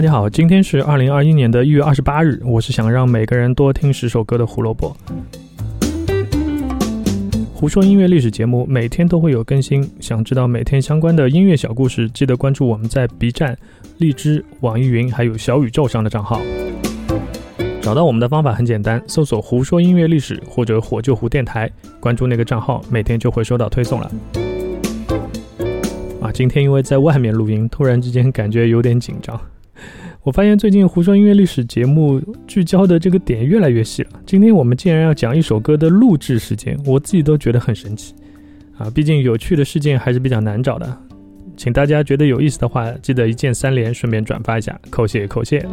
大家好，今天是二零二一年的一月二十八日，我是想让每个人多听十首歌的胡萝卜。胡说音乐历史节目每天都会有更新，想知道每天相关的音乐小故事，记得关注我们在 B 站、荔枝、网易云还有小宇宙上的账号。找到我们的方法很简单，搜索“胡说音乐历史”或者“火救胡电台”，关注那个账号，每天就会收到推送了。啊，今天因为在外面录音，突然之间感觉有点紧张。我发现最近胡说音乐历史节目聚焦的这个点越来越细了。今天我们竟然要讲一首歌的录制时间，我自己都觉得很神奇啊！毕竟有趣的事件还是比较难找的。请大家觉得有意思的话，记得一键三连，顺便转发一下，扣谢扣谢。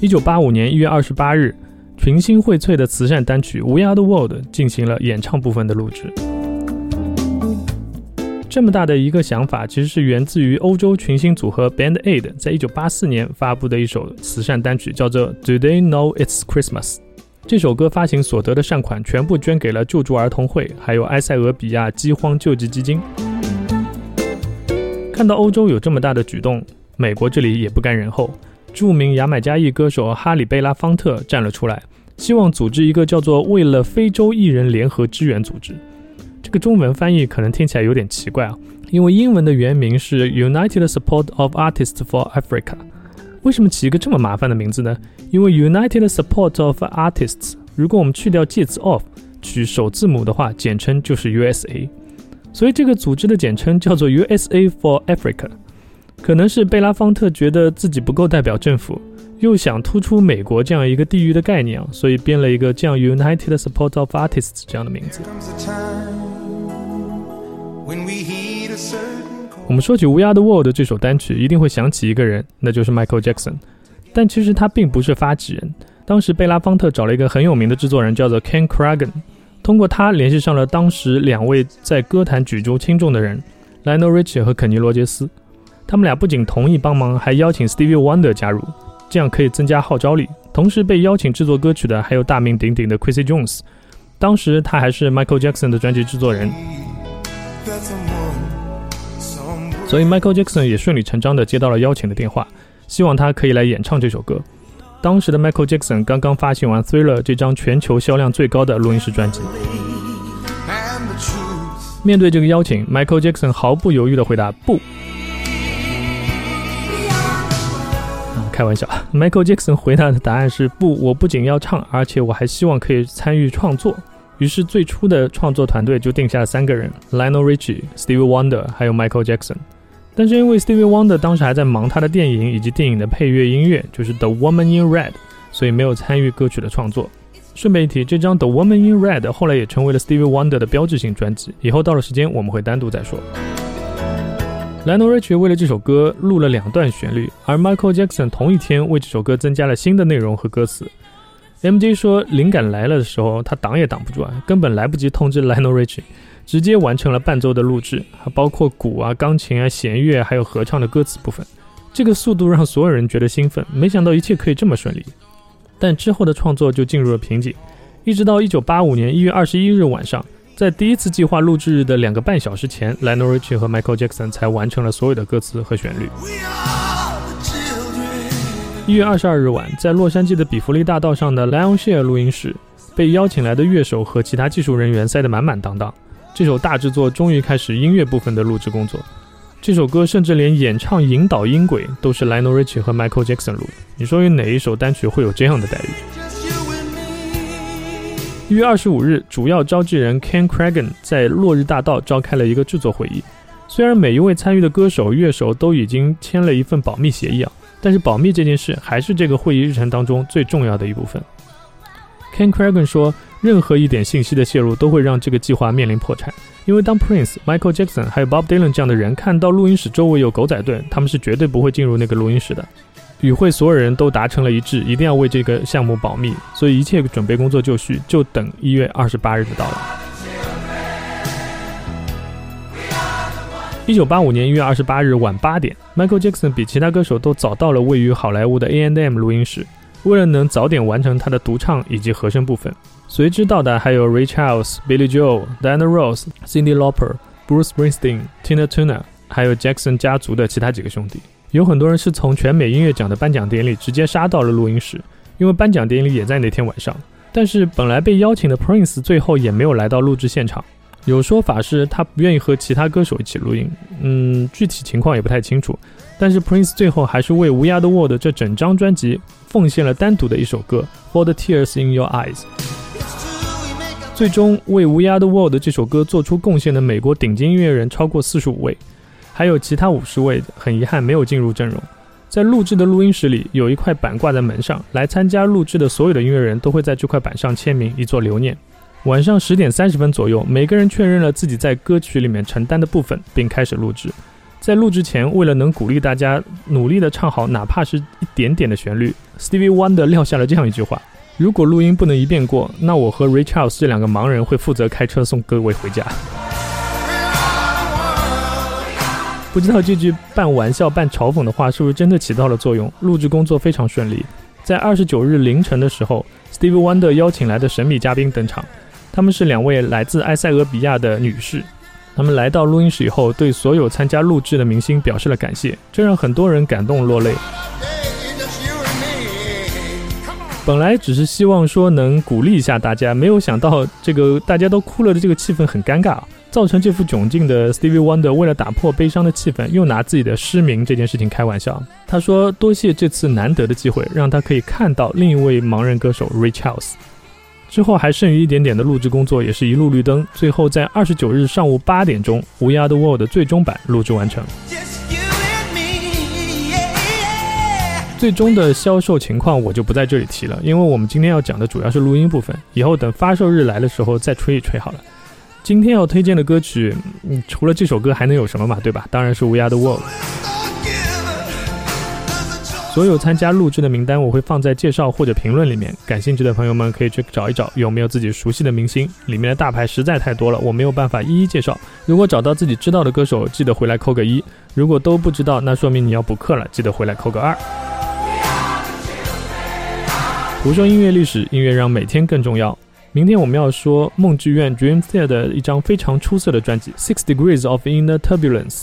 一九八五年一月二十八日，群星荟萃的慈善单曲《We Are the World》进行了演唱部分的录制。这么大的一个想法，其实是源自于欧洲群星组合 Band Aid 在一九八四年发布的一首慈善单曲，叫做《Do They Know It's Christmas》。这首歌发行所得的善款全部捐给了救助儿童会，还有埃塞俄比亚饥荒救济基金。看到欧洲有这么大的举动，美国这里也不甘人后，著名牙买加裔歌手哈里贝拉方特站了出来，希望组织一个叫做“为了非洲艺人联合支援组织”。这个中文翻译可能听起来有点奇怪啊，因为英文的原名是 United Support of Artists for Africa。为什么起一个这么麻烦的名字呢？因为 United Support of Artists，如果我们去掉介词 of，取首字母的话，简称就是 USA。所以这个组织的简称叫做 USA for Africa。可能是贝拉方特觉得自己不够代表政府，又想突出美国这样一个地域的概念啊，所以编了一个这样 United Support of Artists 这样的名字。我们说起《We Are the World》这首单曲，一定会想起一个人，那就是 Michael Jackson。但其实他并不是发起人。当时贝拉方特找了一个很有名的制作人，叫做 Ken Cragen，通过他联系上了当时两位在歌坛举足轻重的人，Lionel Richie 和肯尼罗杰斯。他们俩不仅同意帮忙，还邀请 Stevie Wonder 加入，这样可以增加号召力。同时被邀请制作歌曲的还有大名鼎鼎的 Quincy Jones，当时他还是 Michael Jackson 的专辑制作人。所以 Michael Jackson 也顺理成章地接到了邀请的电话，希望他可以来演唱这首歌。当时的 Michael Jackson 刚刚发行完《Thriller》这张全球销量最高的录音室专辑。面对这个邀请，Michael Jackson 毫不犹豫地回答不。开玩笑，Michael Jackson 回答的答案是不，我不仅要唱，而且我还希望可以参与创作。于是最初的创作团队就定下了三个人：Lionel Richie、Stevie Wonder，还有 Michael Jackson。但是因为 Stevie Wonder 当时还在忙他的电影以及电影的配乐音乐，就是《The Woman in Red》，所以没有参与歌曲的创作。顺便一提，这张《The Woman in Red》后来也成为了 Stevie Wonder 的标志性专辑。以后到了时间，我们会单独再说。Lionel Richie 为了这首歌录了两段旋律，而 Michael Jackson 同一天为这首歌增加了新的内容和歌词。MJ 说，灵感来了的时候，他挡也挡不住啊，根本来不及通知 Lionel Richie。直接完成了伴奏的录制，还包括鼓啊、钢琴啊、弦乐，还有合唱的歌词部分。这个速度让所有人觉得兴奋，没想到一切可以这么顺利。但之后的创作就进入了瓶颈，一直到1985年1月21日晚上，在第一次计划录制日的两个半小时前，Lionel Richie 和 Michael Jackson 才完成了所有的歌词和旋律。1月22日晚，在洛杉矶的比弗利大道上的 Lionshare 录音室，被邀请来的乐手和其他技术人员塞得满满当当。这首大制作终于开始音乐部分的录制工作。这首歌甚至连演唱引导音轨都是 Lionel Richie 和 Michael Jackson 录的。你说有哪一首单曲会有这样的待遇？一月二十五日，主要召集人 Ken Cragen 在落日大道召开了一个制作会议。虽然每一位参与的歌手、乐手都已经签了一份保密协议啊，但是保密这件事还是这个会议日程当中最重要的一部分。Ken Cragen 说。任何一点信息的泄露都会让这个计划面临破产，因为当 Prince、Michael Jackson 还有 Bob Dylan 这样的人看到录音室周围有狗仔队，他们是绝对不会进入那个录音室的。与会所有人都达成了一致，一定要为这个项目保密，所以一切准备工作就绪，就等一月二十八日的到来。一九八五年一月二十八日晚八点，Michael Jackson 比其他歌手都早到了位于好莱坞的 A&M 录音室，为了能早点完成他的独唱以及和声部分。随之到达还有 Ray Charles、Billy Joel、Diana Ross、Cindy Lauper、Bruce Springsteen、Tina Turner，还有 Jackson 家族的其他几个兄弟。有很多人是从全美音乐奖的颁奖典礼直接杀到了录音室，因为颁奖典礼也在那天晚上。但是本来被邀请的 Prince 最后也没有来到录制现场，有说法是他不愿意和其他歌手一起录音，嗯，具体情况也不太清楚。但是 Prince 最后还是为《无涯的 World》这整张专辑奉献了单独的一首歌《For the Tears in Your Eyes》。最终为《无涯的 World》这首歌做出贡献的美国顶尖音乐人超过四十五位。还有其他五十位，很遗憾没有进入阵容。在录制的录音室里，有一块板挂在门上，来参加录制的所有的音乐人都会在这块板上签名，以作留念。晚上十点三十分左右，每个人确认了自己在歌曲里面承担的部分，并开始录制。在录制前，为了能鼓励大家努力的唱好哪怕是一点点的旋律，Stevie Wonder 撂下了这样一句话：“如果录音不能一遍过，那我和 Ray Charles 这两个盲人会负责开车送各位回家。”不知道这句半玩笑半嘲讽的话是不是真的起到了作用？录制工作非常顺利。在二十九日凌晨的时候，Steve Wonder 邀请来的神秘嘉宾登场，他们是两位来自埃塞俄比亚的女士。他们来到录音室以后，对所有参加录制的明星表示了感谢，这让很多人感动落泪。本来只是希望说能鼓励一下大家，没有想到这个大家都哭了的这个气氛很尴尬。造成这副窘境的 Stevie Wonder 为了打破悲伤的气氛，又拿自己的失明这件事情开玩笑。他说：“多谢这次难得的机会，让他可以看到另一位盲人歌手 Ray Charles。”之后还剩余一点点的录制工作，也是一路绿灯。最后在二十九日上午八点钟，《无涯的 World》的最终版录制完成。最终的销售情况我就不在这里提了，因为我们今天要讲的主要是录音部分，以后等发售日来的时候再吹一吹好了。今天要推荐的歌曲，嗯，除了这首歌还能有什么嘛？对吧？当然是《We Are the World》。所有参加录制的名单我会放在介绍或者评论里面，感兴趣的朋友们可以去找一找有没有自己熟悉的明星。里面的大牌实在太多了，我没有办法一一介绍。如果找到自己知道的歌手，记得回来扣个一；如果都不知道，那说明你要补课了，记得回来扣个二。胡说音乐历史，音乐让每天更重要。明天我们要说梦剧院 Dream Theater 的一张非常出色的专辑《Six Degrees of Inner Turbulence》。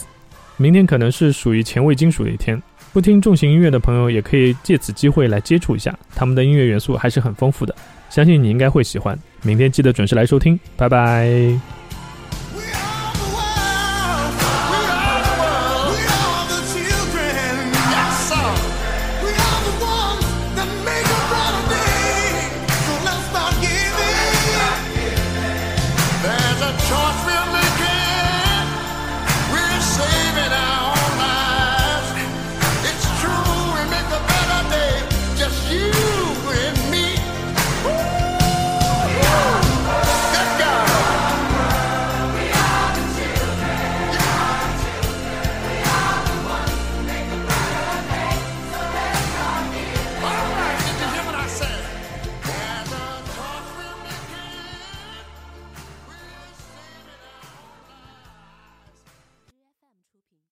明天可能是属于前卫金属的一天，不听重型音乐的朋友也可以借此机会来接触一下，他们的音乐元素还是很丰富的，相信你应该会喜欢。明天记得准时来收听，拜拜。